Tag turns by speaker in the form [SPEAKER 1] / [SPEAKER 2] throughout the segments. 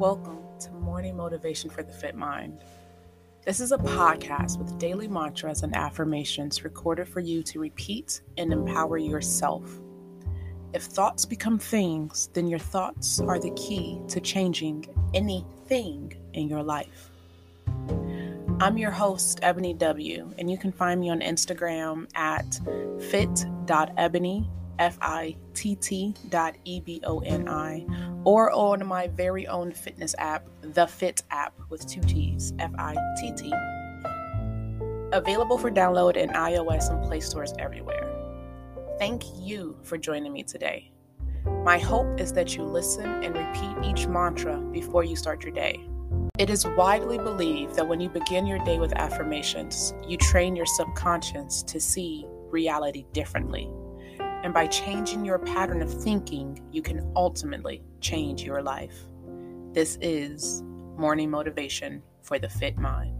[SPEAKER 1] Welcome to Morning Motivation for the Fit Mind. This is a podcast with daily mantras and affirmations recorded for you to repeat and empower yourself. If thoughts become things, then your thoughts are the key to changing anything in your life. I'm your host, Ebony W., and you can find me on Instagram at fitt.eboni, F I T T dot E B O N I, or on my very own fitness app, the Fitt app with two T's, F I T T. Available for download in iOS and Play stores everywhere. Thank you for joining me today. My hope is that you listen and repeat each mantra before you start your day. It is widely believed that when you begin your day with affirmations, you train your subconscious to see reality differently. And by changing your pattern of thinking, you can ultimately change your life. This is Morning Motivation for the Fit Mind.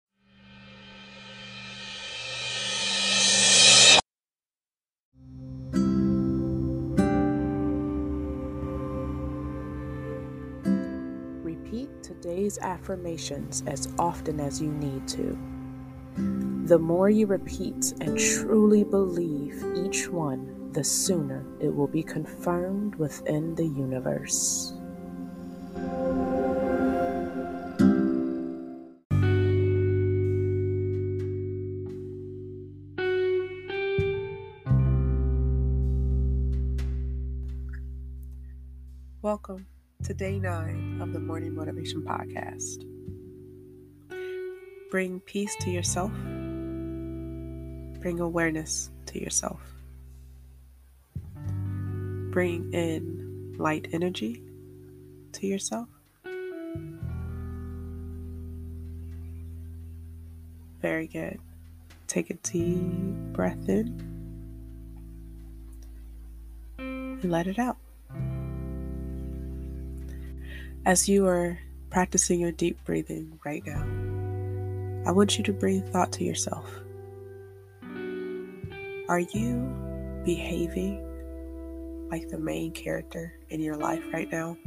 [SPEAKER 1] Today's affirmations as often as you need to. The more you repeat and truly believe each one, the sooner it will be confirmed within the universe. Welcome to day nine of the Morning Motivation Podcast. Bring peace to yourself, bring awareness to yourself, bring in light energy to yourself. Very good. Take a deep breath in and let it out. As you are practicing your deep breathing right now, I want you to bring thought to yourself. Are you behaving like the main character in your life right now?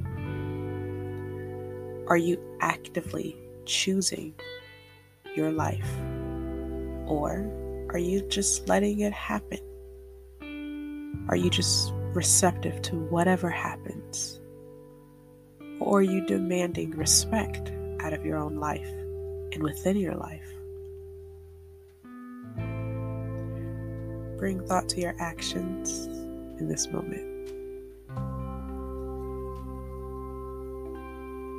[SPEAKER 1] Are you actively choosing your life? Or are you just letting it happen? Are you just receptive to whatever happens? Or are you demanding respect out of your own life and within your life? Bring thought to your actions in this moment.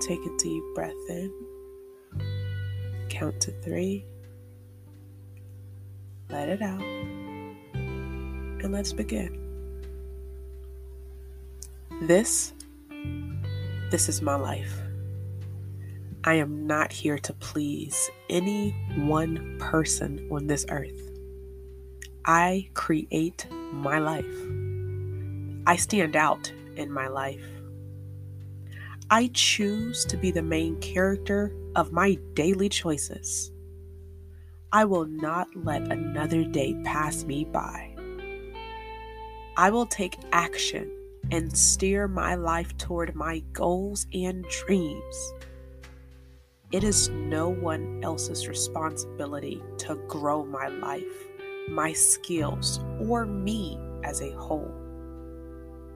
[SPEAKER 1] Take a deep breath in. Count to three. Let it out. And let's begin. This this is my life. I am not here to please any one person on this earth. I create my life. I stand out in my life. I choose to be the main character of my daily choices. I will not let another day pass me by. I will take action and steer my life toward my goals and dreams. It is no one else's responsibility to grow my life, my skills, or me as a whole.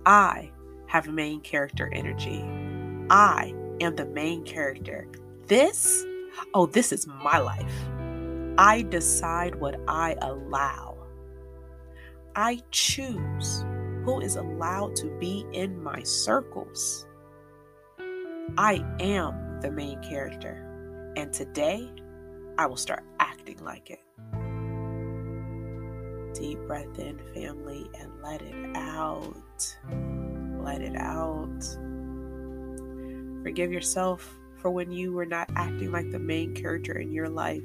[SPEAKER 1] I have main character energy. I am the main character. This, oh, this is my life. I decide what I allow. I choose who is allowed to be in my circles. I am the main character, and today I will start acting like it. deep breath in, family, and let it out. Let it out. Forgive yourself for when you were not acting like the main character in your life.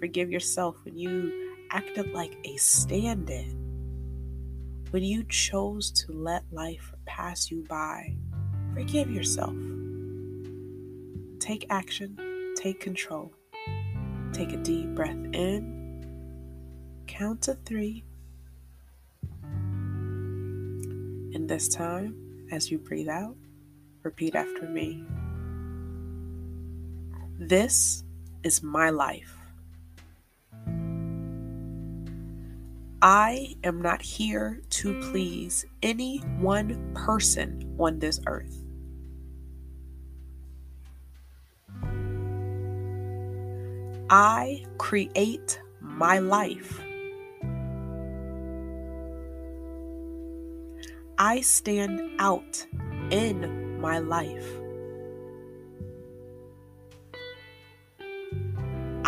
[SPEAKER 1] Forgive yourself when you acted like a stand in. When you chose to let life pass you by, forgive yourself. Take action, take control. Take a deep breath in, count to three. And this time, as you breathe out, repeat after me. This is my life. I am not here to please any one person on this earth. I create my life. I stand out in my life.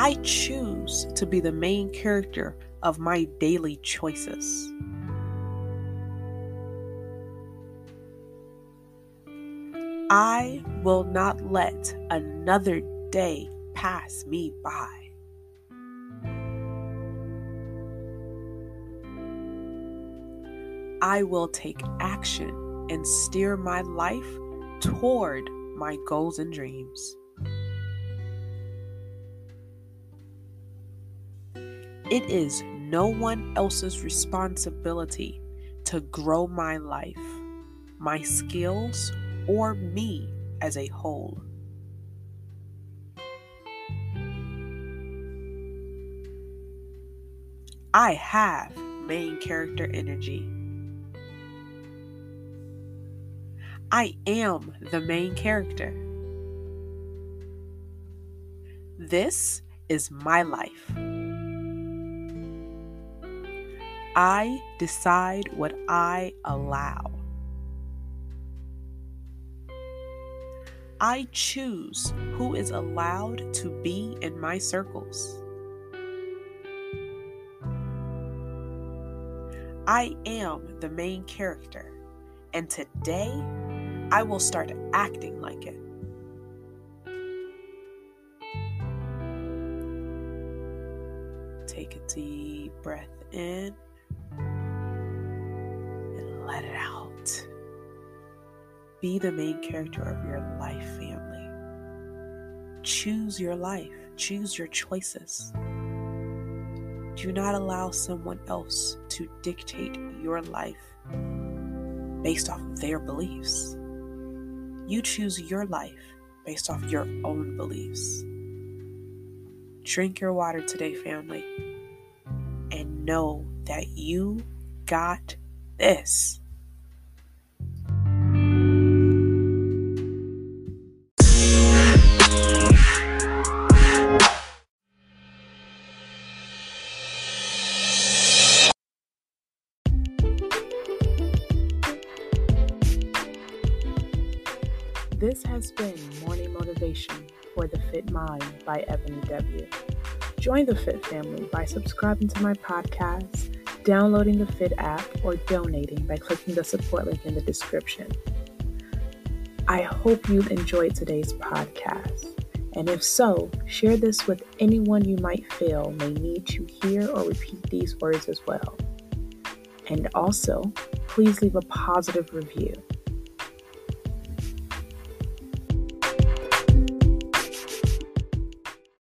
[SPEAKER 1] I choose to be the main character of my daily choices. I will not let another day pass me by. I will take action and steer my life toward my goals and dreams. It is no one else's responsibility to grow my life, my skills, or me as a whole. I have main character energy. I am the main character. This is my life. I decide what I allow. I choose who is allowed to be in my circles. I am the main character, and today I will start acting like it. Take a deep breath in let it out. Be the main character of your life, family. Choose your life, choose your choices. Do not allow someone else to dictate your life based off of their beliefs. You choose your life based off your own beliefs. Drink your water today, family, and know that you got this.
[SPEAKER 2] This has been Morning Motivation for the Fit Mind by Ebony W. Join the Fit family by subscribing to my podcast, downloading the Fitt app, or donating by clicking the support link in the description. I hope you enjoyed today's podcast. And if so, share this with anyone you might feel may need to hear or repeat these words as well. And also, please leave a positive review.